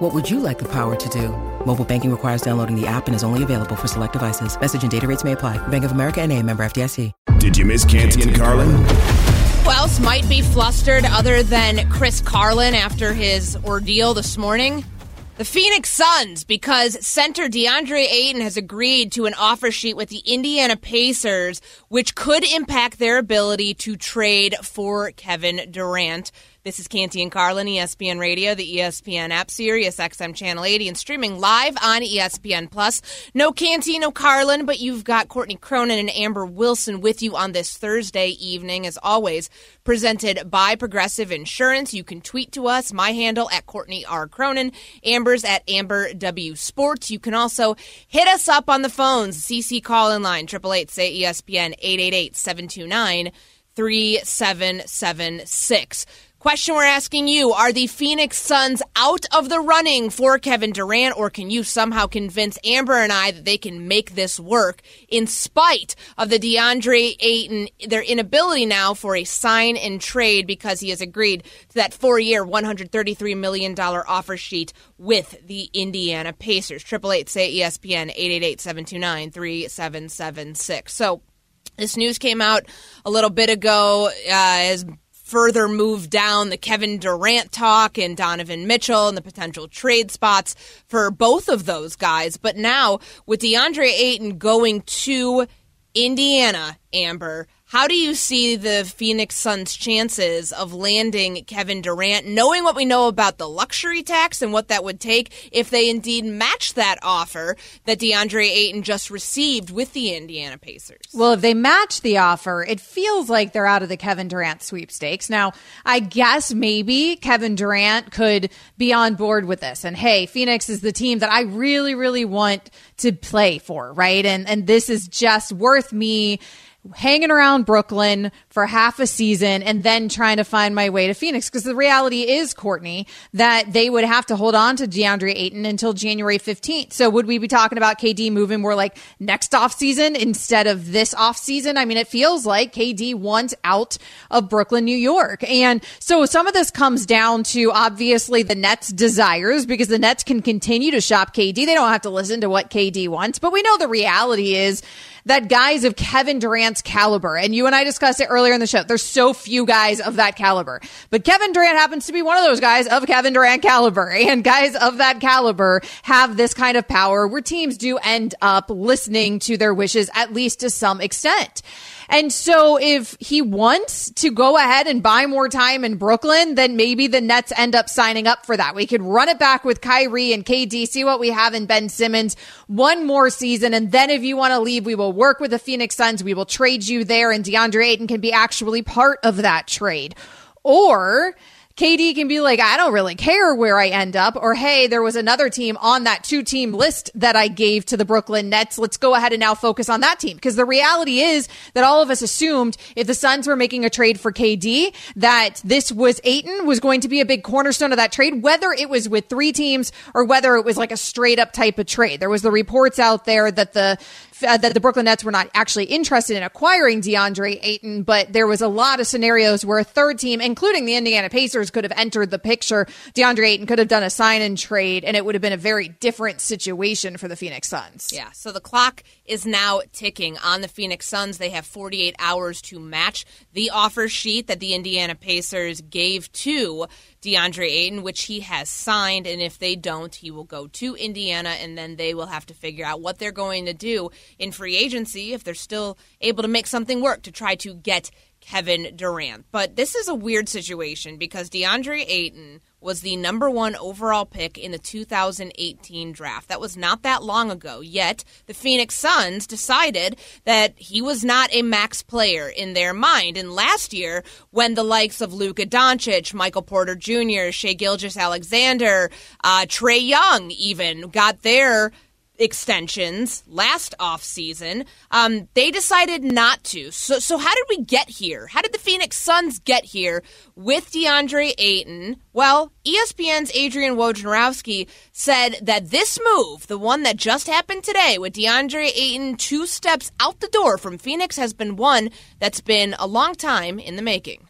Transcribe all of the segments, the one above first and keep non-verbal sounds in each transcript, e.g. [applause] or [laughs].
What would you like the power to do? Mobile banking requires downloading the app and is only available for select devices. Message and data rates may apply. Bank of America and a member FDIC. Did you miss Canty and Carlin? Who else might be flustered other than Chris Carlin after his ordeal this morning? The Phoenix Suns, because center DeAndre Ayton has agreed to an offer sheet with the Indiana Pacers, which could impact their ability to trade for Kevin Durant. This is Canty and Carlin, ESPN Radio, the ESPN app, Sirius XM Channel 80, and streaming live on ESPN Plus. No Canty, no Carlin, but you've got Courtney Cronin and Amber Wilson with you on this Thursday evening, as always, presented by Progressive Insurance. You can tweet to us, my handle at Courtney R. Cronin, Amber's at Amber W Sports. You can also hit us up on the phones, CC call in line, 888 say ESPN, 888 729 3776. Question we're asking you Are the Phoenix Suns out of the running for Kevin Durant, or can you somehow convince Amber and I that they can make this work in spite of the DeAndre Ayton, their inability now for a sign and trade because he has agreed to that four year, $133 million offer sheet with the Indiana Pacers? 888 say ESPN 888 729 3776. So, this news came out a little bit ago uh, as further move down the Kevin Durant talk and Donovan Mitchell and the potential trade spots for both of those guys. But now with DeAndre Ayton going to Indiana, Amber, how do you see the Phoenix Suns' chances of landing Kevin Durant, knowing what we know about the luxury tax and what that would take if they indeed match that offer that DeAndre Ayton just received with the Indiana Pacers? Well, if they match the offer, it feels like they're out of the Kevin Durant sweepstakes. Now, I guess maybe Kevin Durant could be on board with this. And hey, Phoenix is the team that I really, really want to play for, right? And and this is just worth me hanging around Brooklyn for half a season and then trying to find my way to Phoenix. Because the reality is, Courtney, that they would have to hold on to DeAndre Ayton until January 15th. So would we be talking about KD moving more like next off season instead of this off season? I mean, it feels like KD wants out of Brooklyn, New York. And so some of this comes down to obviously the Nets desires because the Nets can continue to shop KD. They don't have to listen to what KD wants, but we know the reality is that guys of Kevin Durant's caliber, and you and I discussed it earlier in the show, there's so few guys of that caliber. But Kevin Durant happens to be one of those guys of Kevin Durant caliber. [laughs] And guys of that caliber have this kind of power where teams do end up listening to their wishes, at least to some extent. And so if he wants to go ahead and buy more time in Brooklyn, then maybe the Nets end up signing up for that. We could run it back with Kyrie and KD, see what we have in Ben Simmons one more season. And then if you want to leave, we will work with the Phoenix Suns. We will trade you there and DeAndre Ayton can be actually part of that trade. Or KD can be like, I don't really care where I end up. Or, hey, there was another team on that two team list that I gave to the Brooklyn Nets. Let's go ahead and now focus on that team. Because the reality is that all of us assumed if the Suns were making a trade for KD, that this was Ayton was going to be a big cornerstone of that trade, whether it was with three teams or whether it was like a straight up type of trade. There was the reports out there that the uh, that the Brooklyn Nets were not actually interested in acquiring DeAndre Ayton, but there was a lot of scenarios where a third team, including the Indiana Pacers, could have entered the picture. DeAndre Ayton could have done a sign and trade, and it would have been a very different situation for the Phoenix Suns. Yeah, so the clock is now ticking on the Phoenix Suns. They have 48 hours to match the offer sheet that the Indiana Pacers gave to DeAndre Ayton, which he has signed. And if they don't, he will go to Indiana, and then they will have to figure out what they're going to do in free agency if they're still able to make something work to try to get Kevin Durant. But this is a weird situation because DeAndre Ayton was the number one overall pick in the 2018 draft. That was not that long ago, yet the Phoenix Suns decided that he was not a max player in their mind. And last year, when the likes of Luka Doncic, Michael Porter Jr., Shai Gilgeous-Alexander, uh, Trae Young even got their extensions last offseason. Um, they decided not to. So, so how did we get here? How did the Phoenix Suns get here with DeAndre Ayton? Well, ESPN's Adrian Wojnarowski said that this move, the one that just happened today with DeAndre Ayton two steps out the door from Phoenix, has been one that's been a long time in the making.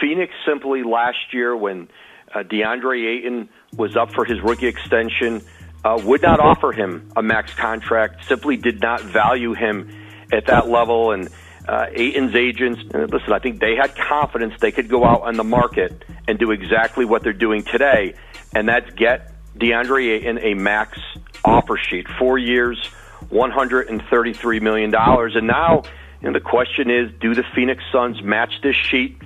Phoenix simply last year when uh, DeAndre Ayton was up for his rookie extension uh, would not offer him a max contract, simply did not value him at that level. And uh, Ayton's agents, uh, listen, I think they had confidence they could go out on the market and do exactly what they're doing today, and that's get DeAndre Ayton a max offer sheet, four years, $133 million. And now know, the question is do the Phoenix Suns match this sheet,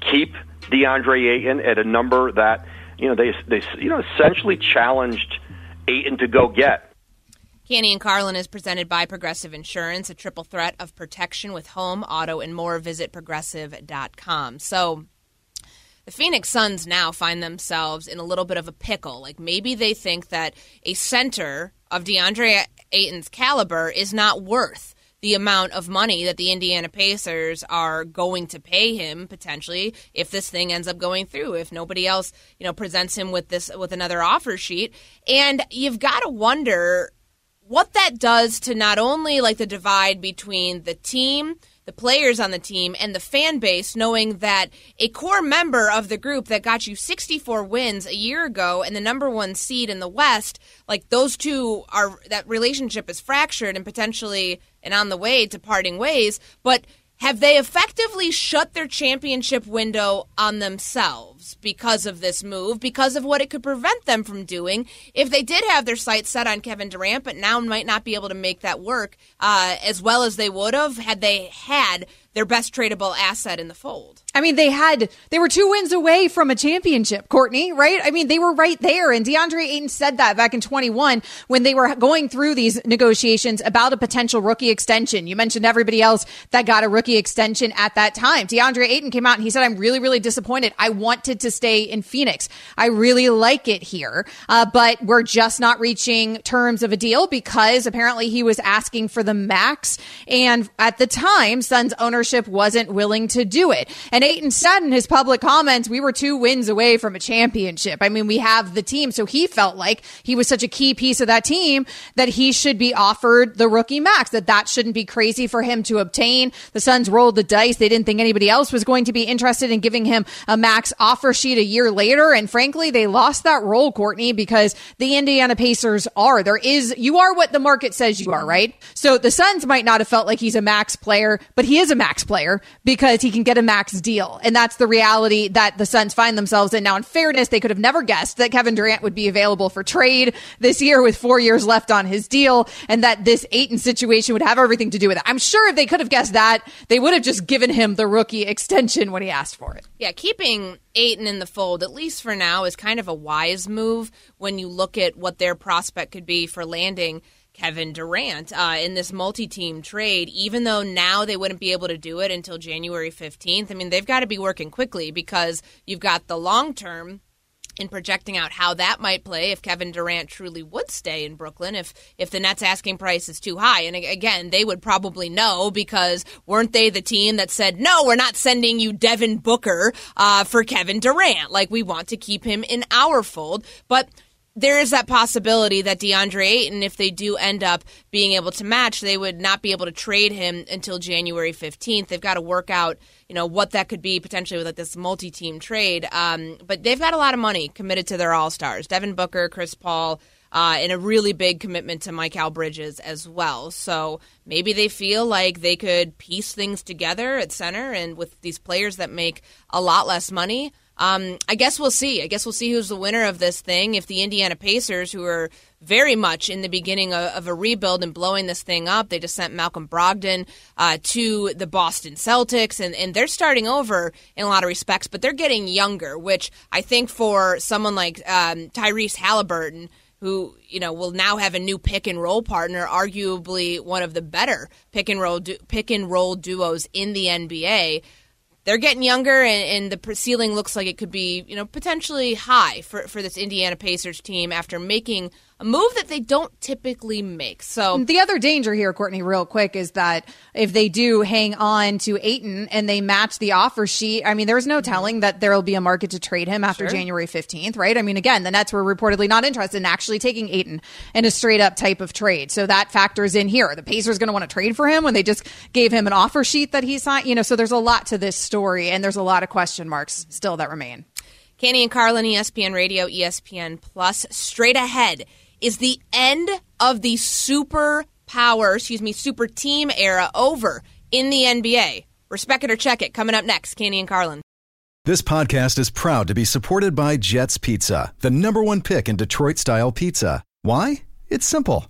keep DeAndre Ayton at a number that you know they they you know essentially challenged Ayton to go get. Canty and Carlin is presented by Progressive Insurance, a triple threat of protection with home, auto, and more. Visit progressive.com. So the Phoenix Suns now find themselves in a little bit of a pickle. Like maybe they think that a center of DeAndre Ayton's caliber is not worth the amount of money that the Indiana Pacers are going to pay him potentially if this thing ends up going through if nobody else you know presents him with this with another offer sheet. And you've got to wonder what that does to not only like the divide between the team the players on the team and the fan base knowing that a core member of the group that got you 64 wins a year ago and the number one seed in the West, like those two are, that relationship is fractured and potentially and on the way to parting ways. But have they effectively shut their championship window on themselves because of this move, because of what it could prevent them from doing if they did have their sights set on Kevin Durant, but now might not be able to make that work uh, as well as they would have had they had their best tradable asset in the fold. I mean, they had they were two wins away from a championship, Courtney, right? I mean, they were right there. And DeAndre Ayton said that back in 21 when they were going through these negotiations about a potential rookie extension. You mentioned everybody else that got a rookie extension at that time. DeAndre Ayton came out and he said, I'm really, really disappointed. I wanted to stay in Phoenix. I really like it here. Uh, but we're just not reaching terms of a deal because apparently he was asking for the max. And at the time, Suns owner ownership wasn't willing to do it. And Ayton said in his public comments, we were two wins away from a championship. I mean, we have the team. So he felt like he was such a key piece of that team that he should be offered the rookie max, that that shouldn't be crazy for him to obtain. The Suns rolled the dice. They didn't think anybody else was going to be interested in giving him a max offer sheet a year later. And frankly, they lost that role, Courtney, because the Indiana Pacers are. There is, you are what the market says you are, right? So the Suns might not have felt like he's a max player, but he is a max max player because he can get a max deal. And that's the reality that the Suns find themselves in. Now, in fairness, they could have never guessed that Kevin Durant would be available for trade this year with four years left on his deal and that this Ayton situation would have everything to do with it. I'm sure if they could have guessed that, they would have just given him the rookie extension when he asked for it. Yeah, keeping Ayton in the fold, at least for now, is kind of a wise move when you look at what their prospect could be for landing Kevin Durant uh, in this multi team trade, even though now they wouldn't be able to do it until January 15th. I mean, they've got to be working quickly because you've got the long term in projecting out how that might play if Kevin Durant truly would stay in Brooklyn if if the Nets asking price is too high. And again they would probably know because weren't they the team that said no we're not sending you Devin Booker uh, for Kevin Durant. Like we want to keep him in our fold. But there is that possibility that DeAndre Ayton, if they do end up being able to match, they would not be able to trade him until January 15th. They've got to work out, you know, what that could be potentially with like this multi-team trade. Um, but they've got a lot of money committed to their all-stars. Devin Booker, Chris Paul, uh, and a really big commitment to Mikal Bridges as well. So maybe they feel like they could piece things together at center and with these players that make a lot less money – um, I guess we'll see. I guess we'll see who's the winner of this thing. If the Indiana Pacers, who are very much in the beginning of, of a rebuild and blowing this thing up, they just sent Malcolm Brogdon uh, to the Boston Celtics, and, and they're starting over in a lot of respects, but they're getting younger, which I think for someone like um, Tyrese Halliburton, who you know will now have a new pick and roll partner, arguably one of the better pick and roll du- pick and roll duos in the NBA they're getting younger, and, and, the ceiling looks like it could be, you know, potentially high for, for this Indiana Pacers team after making a move that they don't typically make. So the other danger here, Courtney, real quick, is that if they do hang on to Ayton and they match the offer sheet, I mean, there's no telling that there will be a market to trade him after sure. January 15th, right? I mean, again, the Nets were reportedly not interested in actually taking Ayton in a straight up type of trade. So that factors in here. The Pacers going to want to trade for him when they just gave him an offer sheet that he signed, you know, so there's a lot to this story and there's a lot of question marks still that remain. Canty and Carlin, ESPN Radio, ESPN Plus. Straight ahead is the end of the super power, excuse me, super team era over in the NBA. Respect it or check it. Coming up next, Canty and Carlin. This podcast is proud to be supported by Jets Pizza, the number one pick in Detroit style pizza. Why? It's simple.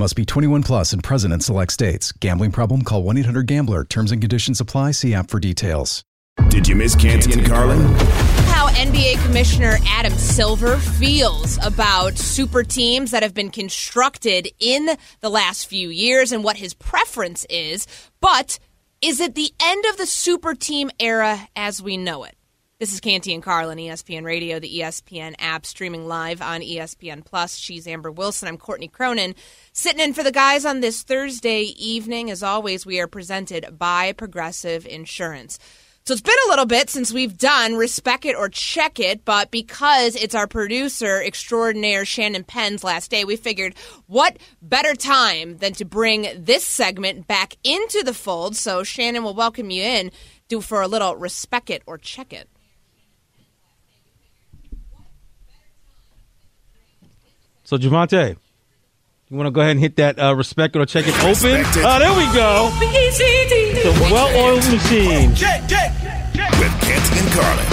Must be 21 plus and present in select states. Gambling problem? Call 1 800 GAMBLER. Terms and conditions apply. See app for details. Did you miss Canty and Carlin? How NBA Commissioner Adam Silver feels about super teams that have been constructed in the last few years and what his preference is. But is it the end of the super team era as we know it? This is Canty and Carlin, ESPN Radio, the ESPN app, streaming live on ESPN Plus. She's Amber Wilson. I'm Courtney Cronin, sitting in for the guys on this Thursday evening. As always, we are presented by Progressive Insurance. So it's been a little bit since we've done Respect It or Check It, but because it's our producer extraordinaire Shannon Penn's last day, we figured what better time than to bring this segment back into the fold. So Shannon will welcome you in, do for a little Respect It or Check It. So Javante, you want to go ahead and hit that uh, respect it or check it open? Ah, uh, there we go. The well-oiled machine. With Canty and Carlin.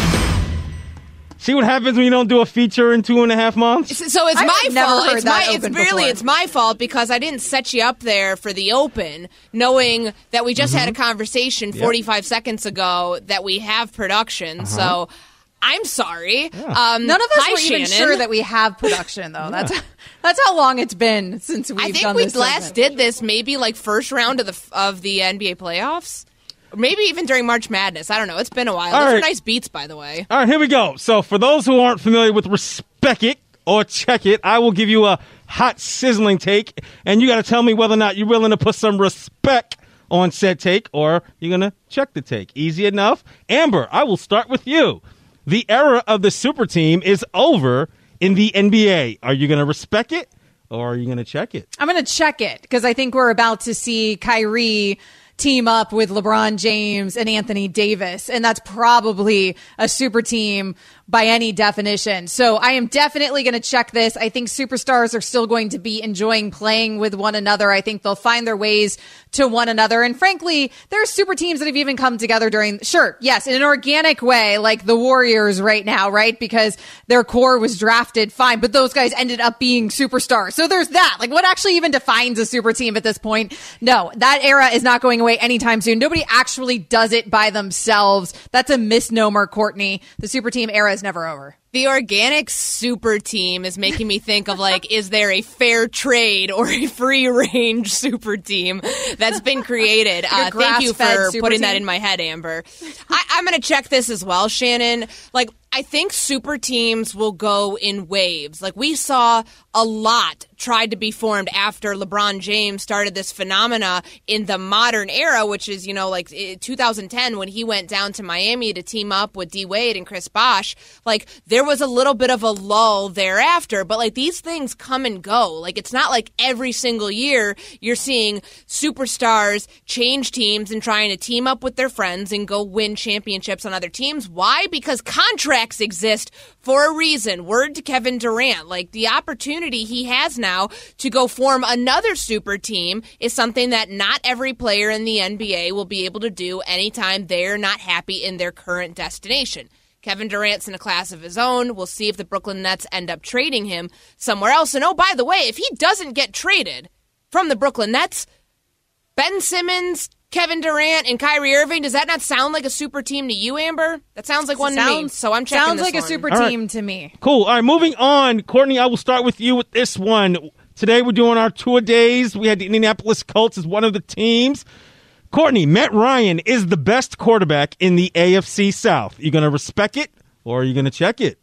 See what happens when you don't do a feature in two and a half months. So it's my fault. It's my. It's really before. it's my fault because I didn't set you up there for the open, knowing that we just mm-hmm. had a conversation 45 yep. seconds ago that we have production. Uh-huh. So I'm sorry. Yeah. Um, None of us hi, were Shannon. even sure that we have production, though. That's [laughs] that's how long it's been since we've. I think we last segment. did this maybe like first round of the of the NBA playoffs. Maybe even during March Madness. I don't know. It's been a while. All Those right. are nice beats, by the way. All right, here we go. So, for those who aren't familiar with Respect It or Check It, I will give you a hot, sizzling take, and you got to tell me whether or not you're willing to put some respect on said take or you're going to check the take. Easy enough. Amber, I will start with you. The era of the super team is over in the NBA. Are you going to respect it or are you going to check it? I'm going to check it because I think we're about to see Kyrie team up with LeBron James and Anthony Davis. And that's probably a super team by any definition. So I am definitely going to check this. I think superstars are still going to be enjoying playing with one another. I think they'll find their ways to one another. And frankly, there are super teams that have even come together during, sure, yes, in an organic way, like the Warriors right now, right? Because their core was drafted fine, but those guys ended up being superstars. So there's that. Like what actually even defines a super team at this point? No, that era is not going away anytime soon. Nobody actually does it by themselves. That's a misnomer, Courtney. The super team era is never over. The organic super team is making me think of like, is there a fair trade or a free range super team that's been created? Uh, thank you for putting team? that in my head, Amber. I, I'm going to check this as well, Shannon. Like, I think super teams will go in waves. Like we saw a lot tried to be formed after LeBron James started this phenomena in the modern era, which is, you know, like 2010 when he went down to Miami to team up with D Wade and Chris Bosh. Like there was a little bit of a lull thereafter, but like these things come and go. Like it's not like every single year you're seeing superstars change teams and trying to team up with their friends and go win championships on other teams. Why? Because contracts exist for a reason. Word to Kevin Durant. Like the opportunity he has now to go form another super team is something that not every player in the NBA will be able to do anytime they're not happy in their current destination. Kevin Durant's in a class of his own. We'll see if the Brooklyn Nets end up trading him somewhere else. And oh, by the way, if he doesn't get traded from the Brooklyn Nets, Ben Simmons, Kevin Durant, and Kyrie Irving, does that not sound like a super team to you, Amber? That sounds like one sounds, to me. So I'm checking this out. Sounds this like a super All right. team to me. Cool. All right, moving on. Courtney, I will start with you with this one. Today we're doing our tour days. We had the Indianapolis Colts as one of the teams. Courtney, Matt Ryan is the best quarterback in the AFC South. You going to respect it or are you going to check it?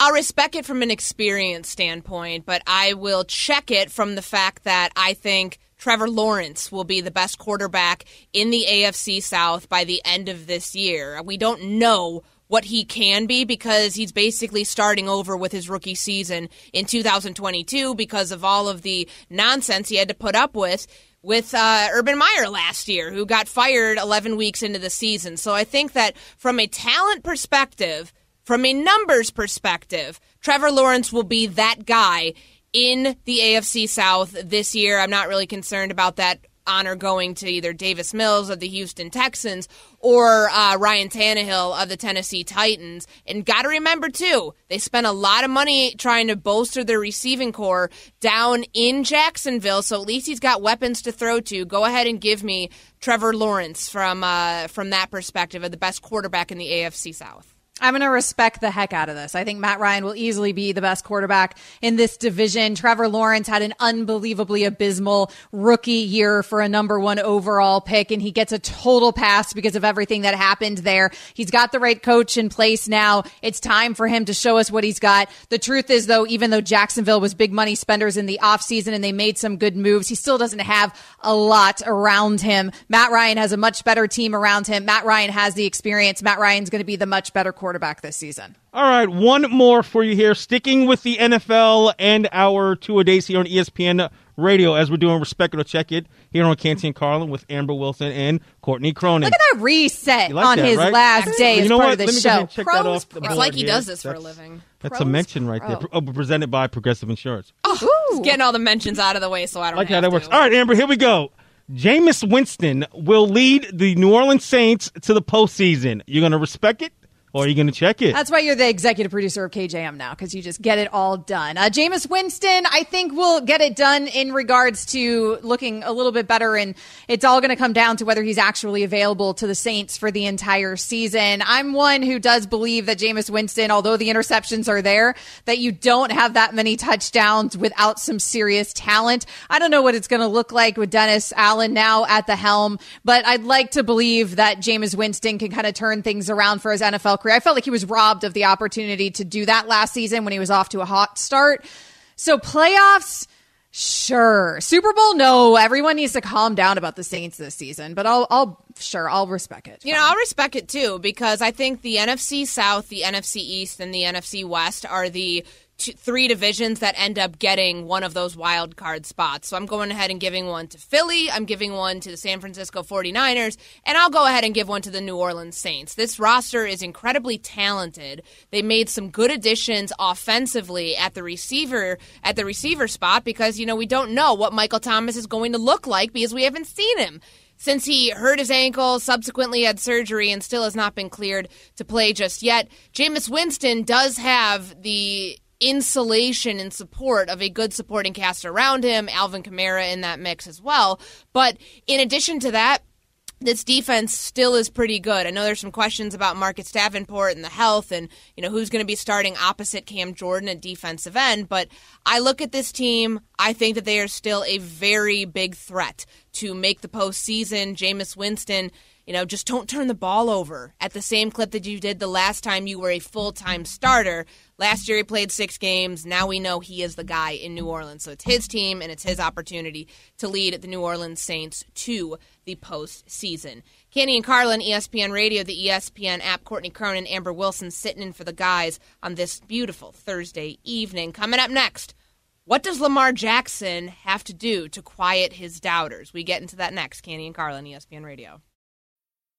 I'll respect it from an experience standpoint, but I will check it from the fact that I think Trevor Lawrence will be the best quarterback in the AFC South by the end of this year. We don't know what he can be because he's basically starting over with his rookie season in 2022 because of all of the nonsense he had to put up with with uh, Urban Meyer last year, who got fired 11 weeks into the season. So I think that from a talent perspective, from a numbers perspective, Trevor Lawrence will be that guy in the AFC South this year. I'm not really concerned about that honor going to either Davis Mills of the Houston Texans or uh, Ryan Tannehill of the Tennessee Titans. And got to remember, too, they spent a lot of money trying to bolster their receiving core down in Jacksonville. So at least he's got weapons to throw to. Go ahead and give me Trevor Lawrence from uh, from that perspective of the best quarterback in the AFC South. I'm going to respect the heck out of this. I think Matt Ryan will easily be the best quarterback in this division. Trevor Lawrence had an unbelievably abysmal rookie year for a number one overall pick, and he gets a total pass because of everything that happened there. He's got the right coach in place now. It's time for him to show us what he's got. The truth is, though, even though Jacksonville was big money spenders in the offseason and they made some good moves, he still doesn't have a lot around him. Matt Ryan has a much better team around him. Matt Ryan has the experience. Matt Ryan's going to be the much better quarterback this season. All right, one more for you here. Sticking with the NFL and our two a days here on ESPN Radio as we're doing Respect It or Check It here on Canty and Carlin with Amber Wilson and Courtney Cronin. Look at that reset like on that, his right? last day You as know part what? of the Let me show. and check that off the pro. It's like he here. does this for a living. That's a mention right there. Oh. oh, presented by Progressive Insurance. Oh, he's getting all the mentions out of the way, so I don't like how have that to. works. All right, Amber, here we go. Jameis Winston will lead the New Orleans Saints to the postseason. You're going to respect it or are you going to check it? That's why you're the executive producer of KJM now, because you just get it all done. Uh, Jameis Winston, I think will get it done in regards to looking a little bit better, and it's all going to come down to whether he's actually available to the Saints for the entire season. I'm one who does believe that Jameis Winston, although the interceptions are there, that you don't have that many touchdowns without some serious talent. I don't know what it's going to look like with Dennis Allen now at the helm, but I'd like to believe that Jameis Winston can kind of turn things around for his NFL career. I felt like he was robbed of the opportunity to do that last season when he was off to a hot start. So playoffs, sure. Super Bowl, no. Everyone needs to calm down about the Saints this season, but I'll, I'll, sure, I'll respect it. You know, I'll respect it too because I think the NFC South, the NFC East, and the NFC West are the two, three divisions that end up getting one of those wild card spots. So I'm going ahead and giving one to Philly, I'm giving one to the San Francisco 49ers, and I'll go ahead and give one to the New Orleans Saints. This roster is incredibly talented. They made some good additions offensively at the receiver at the receiver spot because you know we don't know what Michael Thomas is going to look like because we haven't seen him since he hurt his ankle, subsequently had surgery, and still has not been cleared to play just yet. Jameis Winston does have the insulation and support of a good supporting cast around him, Alvin Kamara in that mix as well. But in addition to that, this defense still is pretty good. I know there's some questions about Marcus Davenport and the health and, you know, who's going to be starting opposite Cam Jordan at defensive end, but I look at this team, I think that they are still a very big threat to make the postseason. Jameis Winston, you know, just don't turn the ball over at the same clip that you did the last time you were a full-time starter. Last year he played 6 games. Now we know he is the guy in New Orleans. So it's his team and it's his opportunity to lead the New Orleans Saints to the postseason. Canty and Carlin, ESPN Radio, the ESPN app. Courtney Cronin, Amber Wilson sitting in for the guys on this beautiful Thursday evening. Coming up next, what does Lamar Jackson have to do to quiet his doubters? We get into that next. Canty and Carlin, ESPN Radio.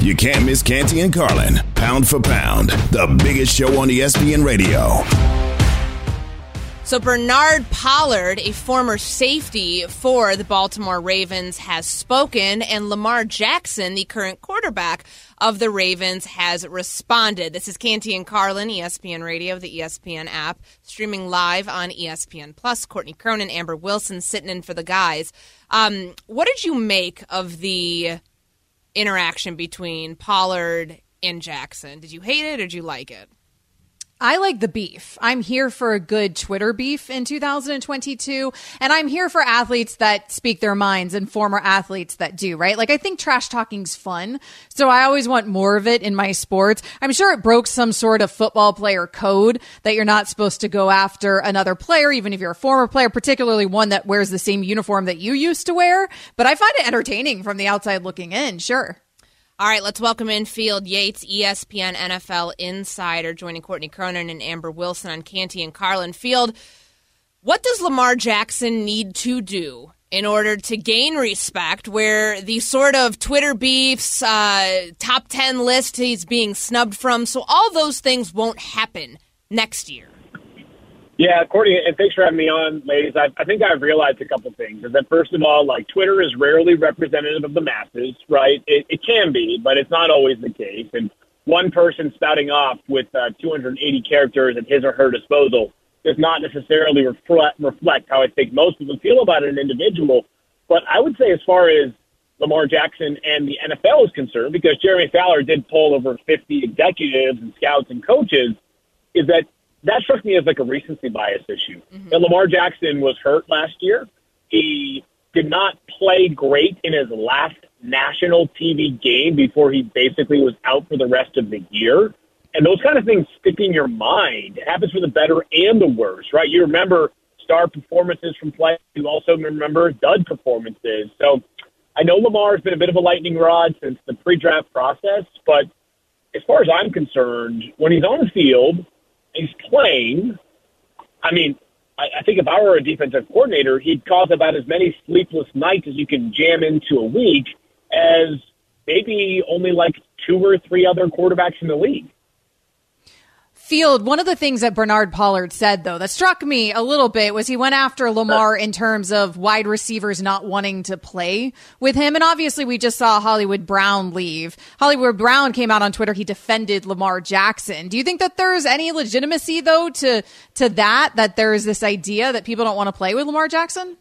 You can't miss Canty and Carlin, pound for pound, the biggest show on ESPN radio. So, Bernard Pollard, a former safety for the Baltimore Ravens, has spoken, and Lamar Jackson, the current quarterback of the Ravens, has responded. This is Canty and Carlin, ESPN Radio, the ESPN app, streaming live on ESPN Plus. Courtney Cronin, Amber Wilson sitting in for the guys. Um, what did you make of the interaction between Pollard and Jackson. Did you hate it or did you like it? I like the beef. I'm here for a good Twitter beef in 2022. And I'm here for athletes that speak their minds and former athletes that do, right? Like, I think trash talking's fun. So I always want more of it in my sports. I'm sure it broke some sort of football player code that you're not supposed to go after another player, even if you're a former player, particularly one that wears the same uniform that you used to wear. But I find it entertaining from the outside looking in, sure. All right, let's welcome in Field Yates, ESPN NFL insider, joining Courtney Cronin and Amber Wilson on Canty and Carlin. Field, what does Lamar Jackson need to do in order to gain respect where the sort of Twitter beefs, uh, top 10 list he's being snubbed from, so all those things won't happen next year? Yeah, Courtney, and thanks for having me on, ladies. I, I think I've realized a couple things. Is that first of all, like Twitter is rarely representative of the masses, right? It, it can be, but it's not always the case. And one person spouting off with uh, 280 characters at his or her disposal does not necessarily reflect, reflect how I think most people feel about an individual. But I would say, as far as Lamar Jackson and the NFL is concerned, because Jeremy Fowler did poll over 50 executives and scouts and coaches, is that that struck me as like a recency bias issue. Mm-hmm. And Lamar Jackson was hurt last year. He did not play great in his last national TV game before he basically was out for the rest of the year. And those kind of things stick in your mind. It happens for the better and the worse, right? You remember star performances from play. You also remember dud performances. So I know Lamar has been a bit of a lightning rod since the pre-draft process, but as far as I'm concerned, when he's on the field – he's playing, I mean, I, I think if I were a defensive coordinator, he'd cause about as many sleepless nights as you can jam into a week as maybe only like two or three other quarterbacks in the league. Field, one of the things that Bernard Pollard said, though, that struck me a little bit was he went after Lamar in terms of wide receivers not wanting to play with him. And obviously, we just saw Hollywood Brown leave. Hollywood Brown came out on Twitter. He defended Lamar Jackson. Do you think that there's any legitimacy, though, to, to that, that there's this idea that people don't want to play with Lamar Jackson?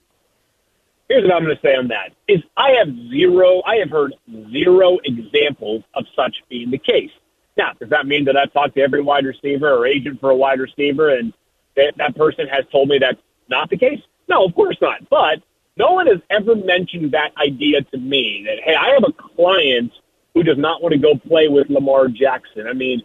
Here's what I'm going to say on that is I have zero, I have heard zero examples of such being the case. Now, does that mean that I've talked to every wide receiver or agent for a wide receiver and that, that person has told me that's not the case? No, of course not. But no one has ever mentioned that idea to me that, hey, I have a client who does not want to go play with Lamar Jackson. I mean,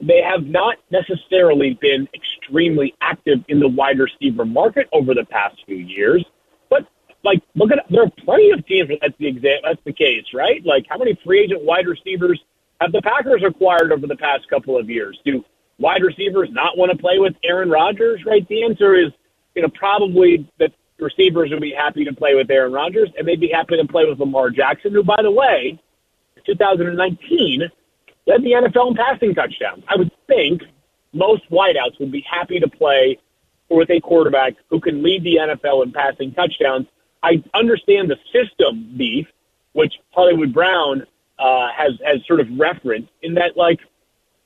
they have not necessarily been extremely active in the wide receiver market over the past few years. But like, look at there are plenty of teams where that's the exa- that's the case, right? Like, how many free agent wide receivers have the Packers acquired over the past couple of years? Do wide receivers not want to play with Aaron Rodgers? Right. The answer is, you know, probably that receivers would be happy to play with Aaron Rodgers, and they'd be happy to play with Lamar Jackson, who, by the way, 2019 led the NFL in passing touchdowns. I would think most wideouts would be happy to play with a quarterback who can lead the NFL in passing touchdowns. I understand the system beef, which Hollywood Brown uh, has has sort of referenced in that like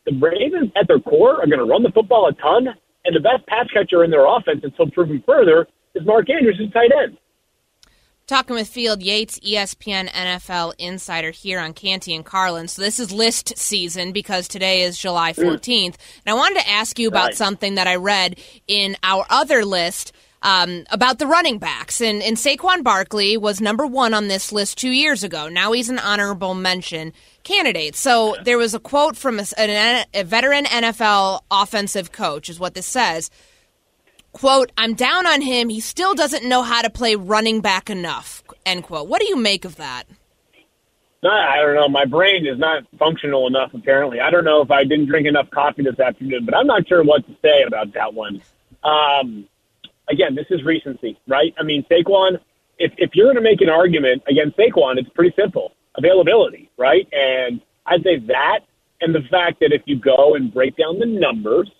the Ravens at their core are going to run the football a ton, and the best pass catcher in their offense until proven further is Mark Andrews, who's tight end. Talking with Field Yates, ESPN NFL insider here on Canty and Carlin. So this is list season because today is July 14th. And I wanted to ask you about Right. something that I read in our other list um, about the running backs. And, and Saquon Barkley was number one on this list two years ago. Now he's an honorable mention candidate. So there was a quote from a, an, a veteran NFL offensive coach, is what this says quote i'm down on him he still doesn't know how to play running back enough end quote what do you make of that I don't know. My brain is not functional enough, apparently. I don't know if I didn't drink enough coffee this afternoon, but I'm not sure what to say about that one. Um, again, this is recency, right? I mean, Saquon, if, if you're going to make an argument against Saquon, it's pretty simple availability, right? And I'd say that and the fact that if you go and break down the numbers,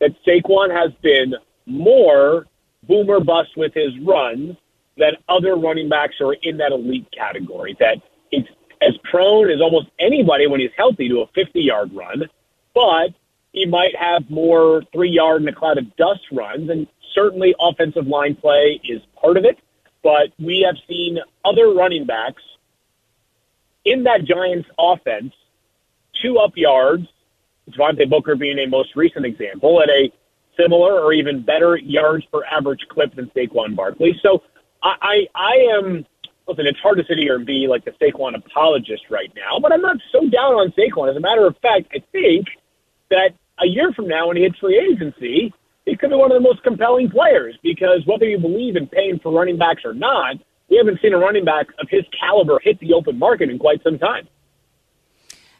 that Saquon has been more boomer bust with his runs than other running backs are in that elite category. That he's as prone as almost anybody when he's healthy to a 50 yard run, but he might have more three yard in a cloud of dust runs. And certainly offensive line play is part of it. But we have seen other running backs in that Giants offense two up yards, Devontae Booker being a most recent example, at a similar or even better yards per average clip than Saquon Barkley. So I, I, I am, listen, it's hard to sit here and be like the Saquon apologist right now, but I'm not so down on Saquon. As a matter of fact, I think that a year from now when he hits free agency, he could be one of the most compelling players because whether you believe in paying for running backs or not, we haven't seen a running back of his caliber hit the open market in quite some time.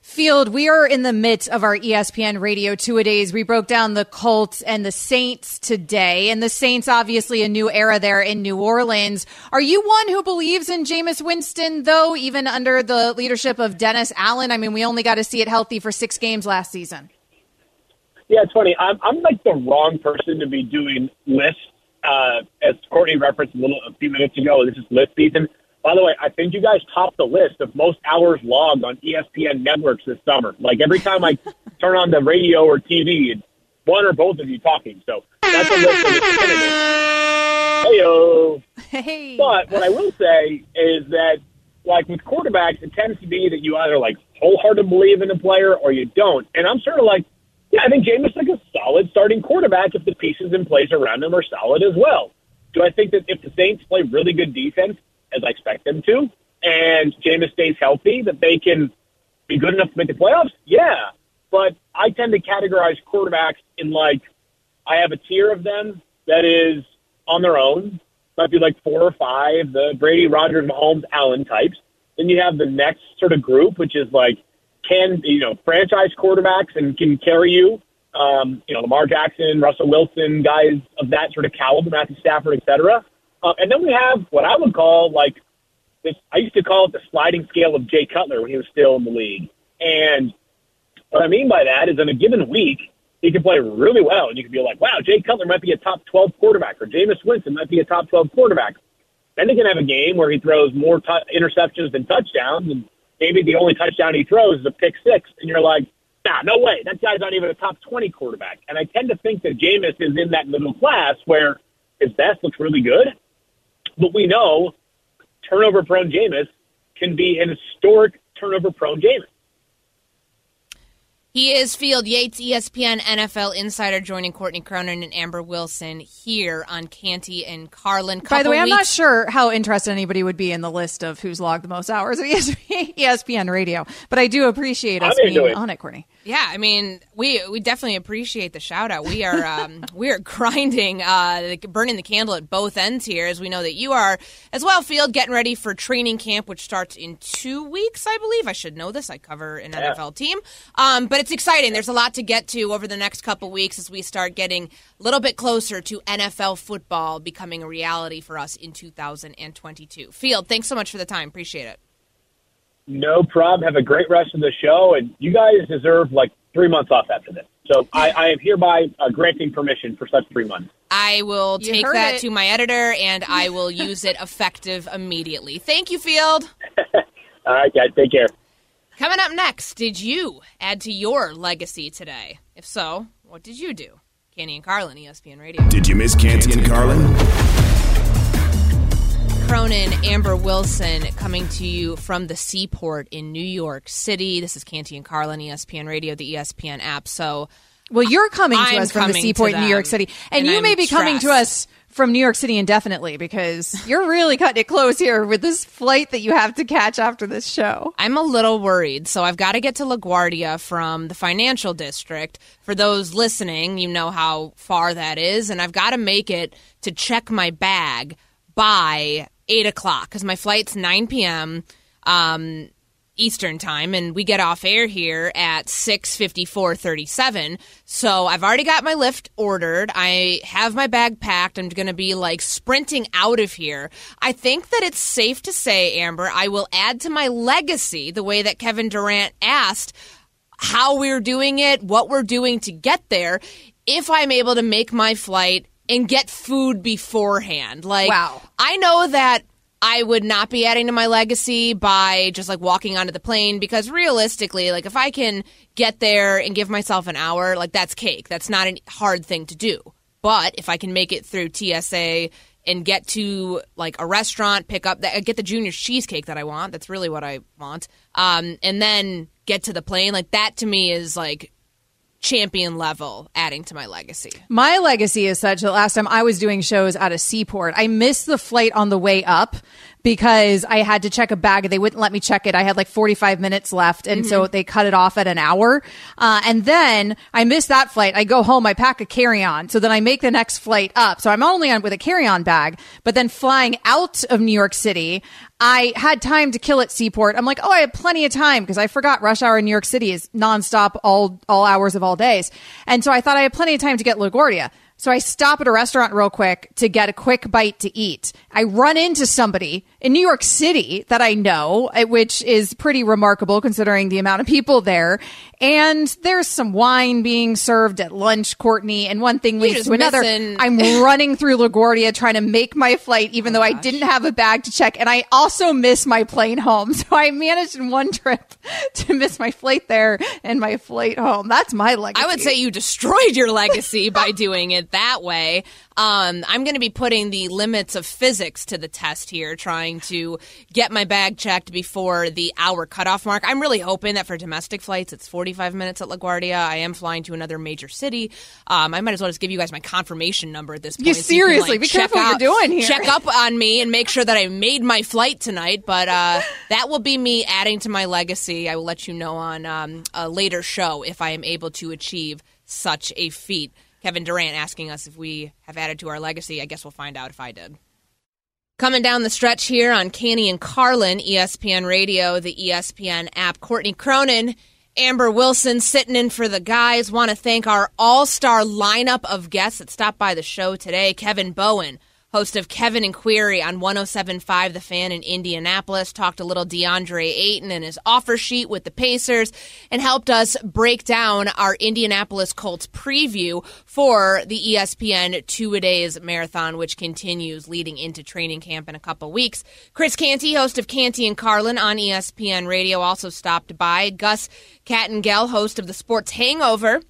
Field, we are in the midst of our ESPN Radio Two A Days. We broke down the Colts and the Saints today, and the Saints obviously a new era there in New Orleans. Are you one who believes in Jameis Winston, though, even under the leadership of Dennis Allen? I mean, we only got to see it healthy for six games last season. Yeah, it's funny. I'm I'm like the wrong person to be doing lists. Uh, as Courtney referenced a little a few minutes ago, this is list season. By the way, I think you guys topped the list of most hours logged on ESPN networks this summer. Like every time I [laughs] turn on the radio or TV, it's one or both of you talking. So that's a list of Heyo. Hey, But what I will say is that, like with quarterbacks, it tends to be that you either like wholeheartedly believe in a player or you don't. And I'm sort of like, yeah, I think Jameis like a solid starting quarterback if the pieces in place around him are solid as well. Do I think that if the Saints play really good defense, as I expect them to, and Jameis stays healthy, that they can be good enough to make the playoffs? Yeah. But I tend to categorize quarterbacks in like, I have a tier of them that is on their own, might be like four or five, the Brady, Rodgers, Mahomes, Allen types. Then you have the next sort of group, which is like, can, you know, franchise quarterbacks and can carry you. Um, you know, Lamar Jackson, Russell Wilson, guys of that sort of caliber, Matthew Stafford, et cetera. Uh, and then we have what I would call like this. I used to call it the sliding scale of Jay Cutler when he was still in the league. And what I mean by that is in a given week, he can play really well, and you can be like, wow, Jay Cutler might be a top 12 quarterback, or Jameis Winston might be a top 12 quarterback. Then he can have a game where he throws more t- interceptions than touchdowns, and maybe the only touchdown he throws is a pick six, and you're like, nah, no way, that guy's not even a top 20 quarterback. And I tend to think that Jameis is in that middle class where his best looks really good, but we know turnover-prone Jameis can be an historic turnover-prone Jameis. He is Field Yates, ESPN NFL insider, joining Courtney Cronin and Amber Wilson here on Canty and Carlin. By the way, Couple I'm not sure how interested anybody would be in the list of who's logged the most hours of ESPN, ESPN radio, but I do appreciate us being it. on it, Courtney. Yeah, I mean, we we definitely appreciate the shout out. We are um, [laughs] we are grinding, uh, burning the candle at both ends here, as we know that you are as well. Field getting ready for training camp, which starts in two weeks, I believe. I should know this. I cover an NFL team, um, but it's exciting. There's a lot to get to over the next couple weeks as we start getting a little bit closer to NFL football becoming a reality for us in 2022. Field, thanks so much for the time. Appreciate it. No problem. Have a great rest of the show, and you guys deserve like three months off after this. So I, I am hereby uh, granting permission for such three months. I will You take that it. to my editor and I will use it effective immediately. Thank you, Field. [laughs] All right, guys, take care. Coming up next, did you add to your legacy today? If so, what did you do? Canty and Carlin, ESPN Radio. Did you miss Canty and Carlin? Cronin, Amber Wilson, coming to you from the seaport in New York City. This is Canty and Carlin, ESPN Radio, the ESPN app. So, well, you're coming to I'm us from the seaport in New York City, and, and you I'm may be coming to us from New York City indefinitely because [laughs] you're really cutting it close here with this flight that you have to catch after this show. I'm a little worried. So I've got to get to LaGuardia from the financial district. For those listening, you know how far that is. And I've got to make it to check my bag by 8 o'clock because my flight's 9 p.m. Um, Eastern time, and we get off air here at 6:54:37. So I've already got my lift ordered. I have my bag packed. I'm going to be like sprinting out of here. I think that it's safe to say, Amber, I will add to my legacy the way that Kevin Durant asked how we're doing it, what we're doing to get there, if I'm able to make my flight and get food beforehand. Like, Wow. I know that I would not be adding to my legacy by just like walking onto the plane because realistically, like if I can get there and give myself an hour, like that's cake. That's not a hard thing to do. But if I can make it through TSA and get to like a restaurant, pick up that, get the junior cheesecake that I want. That's really what I want. Um, and then get to the plane. Like that to me is like champion level adding to my legacy. My legacy is such that last time I was doing shows at a seaport, I missed the flight on the way up because I had to check a bag. And they wouldn't let me check it. I had like 45 minutes left. And so they cut it off at an hour. Uh, and then I missed that flight. I go home, I pack a carry on. So then I make the next flight up. So I'm only on with a carry on bag, but then flying out of New York City, I had time to kill at Seaport. I'm like, oh, I have plenty of time because I forgot rush hour in New York City is nonstop all all hours of all days, and so I thought I had plenty of time to get LaGuardia. So I stop at a restaurant real quick to get a quick bite to eat. I run into somebody in New York City that I know, eh, which is pretty remarkable considering the amount of people there. And there's some wine being served at lunch, Courtney, and one thing leads to another. missing- I'm [laughs] running through LaGuardia trying to make my flight, even though I didn't have a bag to check. And I also miss my plane home. [laughs] So I managed in one trip [laughs] to miss my flight there and my flight home. That's my legacy. I would say you destroyed your legacy by doing it that way. Um, I'm going to be putting the limits of physics to the test here, trying to get my bag checked before the hour cutoff mark. I'm really hoping that for domestic flights, it's 45 minutes at LaGuardia. I am flying to another major city. Um, I might as well just give you guys my confirmation number at this point. You so can, seriously, like, be careful what you're doing here. Check up on me and make sure that I made my flight tonight. But uh, [laughs] that will be me adding to my legacy. I will let you know on um, a later show if I am able to achieve such a feat. Kevin Durant asking us if we have added to our legacy. I guess we'll find out if I did. Coming down the stretch here on Canty and Carlin, ESPN Radio, the ESPN app. Courtney Cronin, Amber Wilson sitting in for the guys. Want to thank our all star lineup of guests that stopped by the show today. Kevin Bowen, host of Kevin and Query on 1075 The Fan in Indianapolis, talked a little DeAndre Ayton and his offer sheet with the Pacers and helped us break down our Indianapolis Colts preview for the ESPN two a days marathon, which continues leading into training camp in a couple weeks. Chris Canty, host of Canty and Carlin on ESPN Radio, also stopped by. Gus Kattengell, host of the Sports Hangover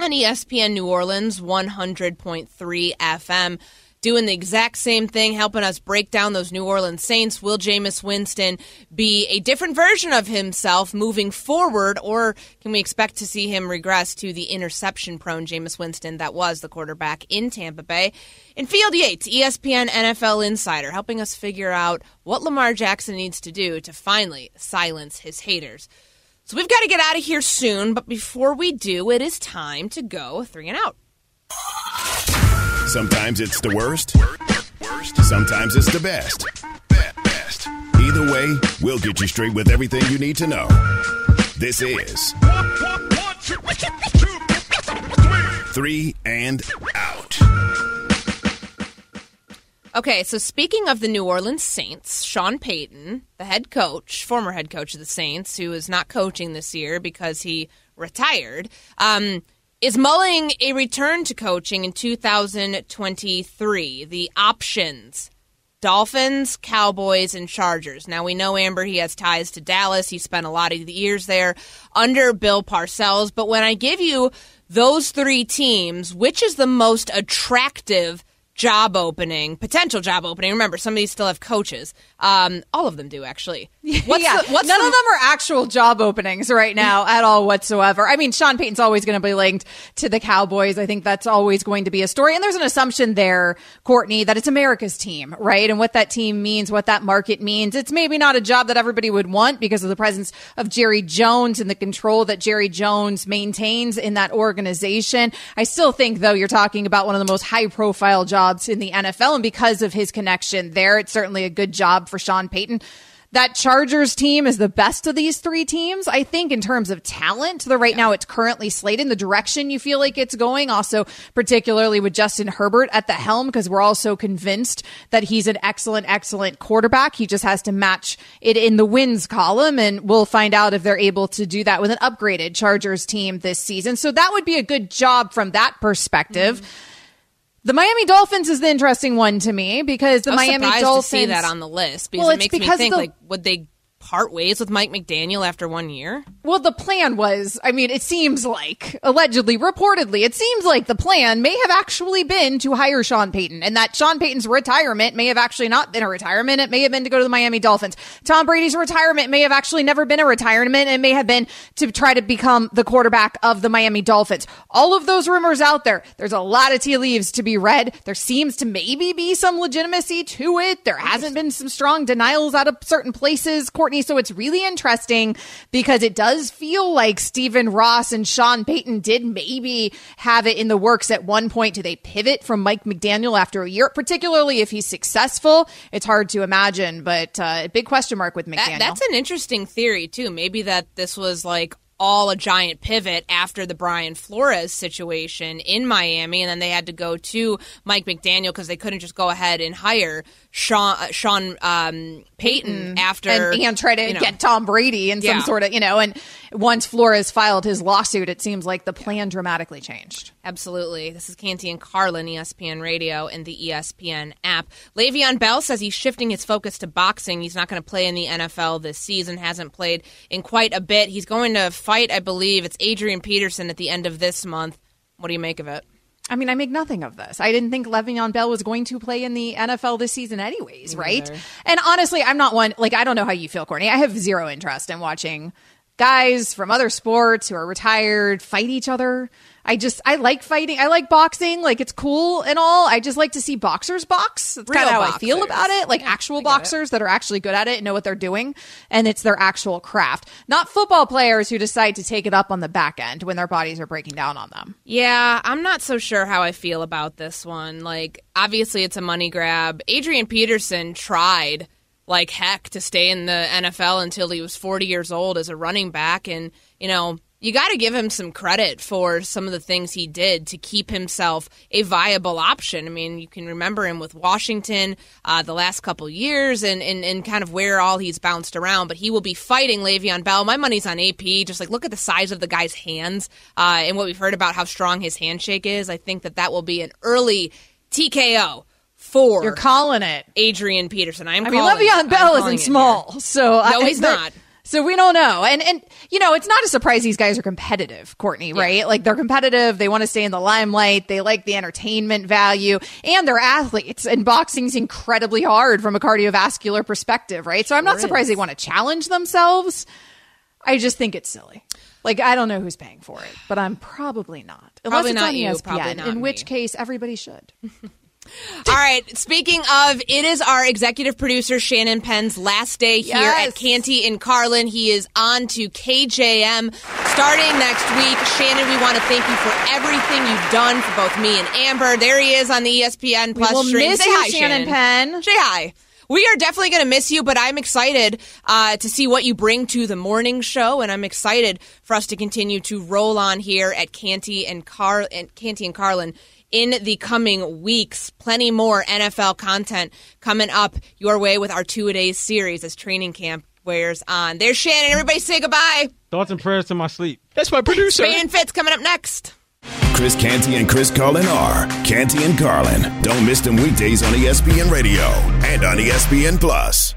on ESPN New Orleans 100.3 FM. Doing the exact same thing, helping us break down those New Orleans Saints. Will Jameis Winston be a different version of himself moving forward, or can we expect to see him regress to the interception prone Jameis Winston that was the quarterback in Tampa Bay? In Field Yates, ESPN NFL Insider, helping us figure out what Lamar Jackson needs to do to finally silence his haters. So we've got to get out of here soon, but before we do, it is time to go three and out. Sometimes it's the worst. Sometimes it's the best. Either way, we'll get you straight with everything you need to know. This is Three and Out. Okay, so speaking of the New Orleans Saints, Sean Payton, the head coach, former head coach of the Saints, who is not coaching this year because he retired, um, is mulling a return to coaching in 2023. The options Dolphins, Cowboys, and Chargers. Now we know Amber he has ties to Dallas. He spent a lot of the years there under Bill Parcells. But when I give you those three teams, which is the most attractive job opening, potential job opening. Remember, some of these still have coaches. Um, all of them do actually. [laughs] What's yeah, the, what's none the, of them are actual job openings right now [laughs] at all whatsoever. I mean, Sean Payton's always going to be linked to the Cowboys. I think that's always going to be a story. And there's an assumption there, Courtney, that it's America's team, right? And what that team means, what that market means. It's maybe not a job that everybody would want because of the presence of Jerry Jones and the control that Jerry Jones maintains in that organization. I still think, though, you're talking about one of the most high profile jobs jobs in the NFL. And because of his connection there, it's certainly a good job for Sean Payton. That Chargers team is the best of these three teams, I think, in terms of talent. The right yeah. now it's currently slated in the direction you feel like it's going. Also, particularly with Justin Herbert at the helm, because we're also convinced that he's an excellent, excellent quarterback. He just has to match it in the wins column, and we'll find out if they're able to do that with an upgraded Chargers team this season. So that would be a good job from that perspective. Mm-hmm. The Miami Dolphins is the interesting one to me because the Miami Dolphins to see that on the list because well, it makes me think the, like would they part ways with Mike McDaniel after one year? Well, the plan was, I mean, it seems like, allegedly, reportedly, it seems like the plan may have actually been to hire Sean Payton and that Sean Payton's retirement may have actually not been a retirement. It may have been to go to the Miami Dolphins. Tom Brady's retirement may have actually never been a retirement. It may have been to try to become the quarterback of the Miami Dolphins. All of those rumors out there. There's a lot of tea leaves to be read. There seems to maybe be some legitimacy to it. There hasn't been some strong denials out of certain places. Courtney. So it's really interesting because it does feel like Stephen Ross and Sean Payton did maybe have it in the works at one point. Do they pivot from Mike McDaniel after a year, particularly if he's successful? It's hard to imagine, but uh, big question mark with McDaniel. That, that's an interesting theory too. Maybe that this was like all a giant pivot after the Brian Flores situation in Miami, and then they had to go to Mike McDaniel because they couldn't just go ahead and hire Sean uh, Sean um, Payton after and, and try to you know, get Tom Brady in some yeah. sort of you know. And once Flores filed his lawsuit, it seems like the plan dramatically changed. Absolutely. This is Canty and Carlin, ESPN Radio and the ESPN app. Le'Veon Bell says he's shifting his focus to boxing. He's not going to play in the NFL this season. Hasn't played in quite a bit. He's going to fight, I believe, it's Adrian Peterson at the end of this month. What do you make of it? I mean, I make nothing of this. I didn't think Le'Veon Bell was going to play in the NFL this season, anyways, right? And honestly, I'm not one like I don't know how you feel, Courtney. I have zero interest in watching guys from other sports who are retired fight each other. I just I like fighting. I like boxing. Like it's cool and all. I just like to see boxers box. That's kind of how boxers. I feel about it. Like yeah, actual boxers that are actually good at it and know what they're doing, and it's their actual craft. Not football players who decide to take it up on the back end when their bodies are breaking down on them. Yeah, I'm not so sure how I feel about this one. Like obviously it's a money grab. Adrian Peterson tried like heck to stay in the NFL until he was 40 years old as a running back and you know you got to give him some credit for some of the things he did to keep himself a viable option. I mean, you can remember him with Washington uh, the last couple years and, and, and kind of where all he's bounced around, but he will be fighting Le'Veon Bell. My money's on AP. Just like look at the size of the guy's hands uh, and what we've heard about how strong his handshake is. I think that that will be an early TKO for you're calling it Adrian Peterson. I'm. I mean, Le'Veon Bell isn't small, so no, I, he's [laughs] not. So we don't know. And and you know, it's not a surprise these guys are competitive, Courtney, yeah. right? Like they're competitive, they want to stay in the limelight, they like the entertainment value, and they're athletes. And boxing's incredibly hard from a cardiovascular perspective, right? So I'm not surprised they want to challenge themselves. I just think it's silly. Like I don't know who's paying for it, but I'm probably not. Unless probably it's not on you, ESPN, in me. which case everybody should. [laughs] All right. Speaking of, it is our executive producer Shannon Penn's last day here yes. at Canty in Carlin. He is on to KJM starting next week. Shannon, we want to thank you for everything you've done for both me and Amber. There he is on the ESPN Plus we stream. Miss Say you, hi, Shannon, Shannon Penn. Say hi. We are definitely going to miss you, but I'm excited uh, to see what you bring to the morning show, and I'm excited for us to continue to roll on here at Canty and Car and Canty and Carlin in the coming weeks. Plenty more NFL content coming up your way with our two a days series as training camp wears on. There's Shannon. Everybody say goodbye. Thoughts and prayers to my sleep. That's my producer. Spain and Fitz coming up next. Chris Canty and Chris Carlin are Canty and Carlin. Don't miss them weekdays on ESPN Radio and on ESPN Plus.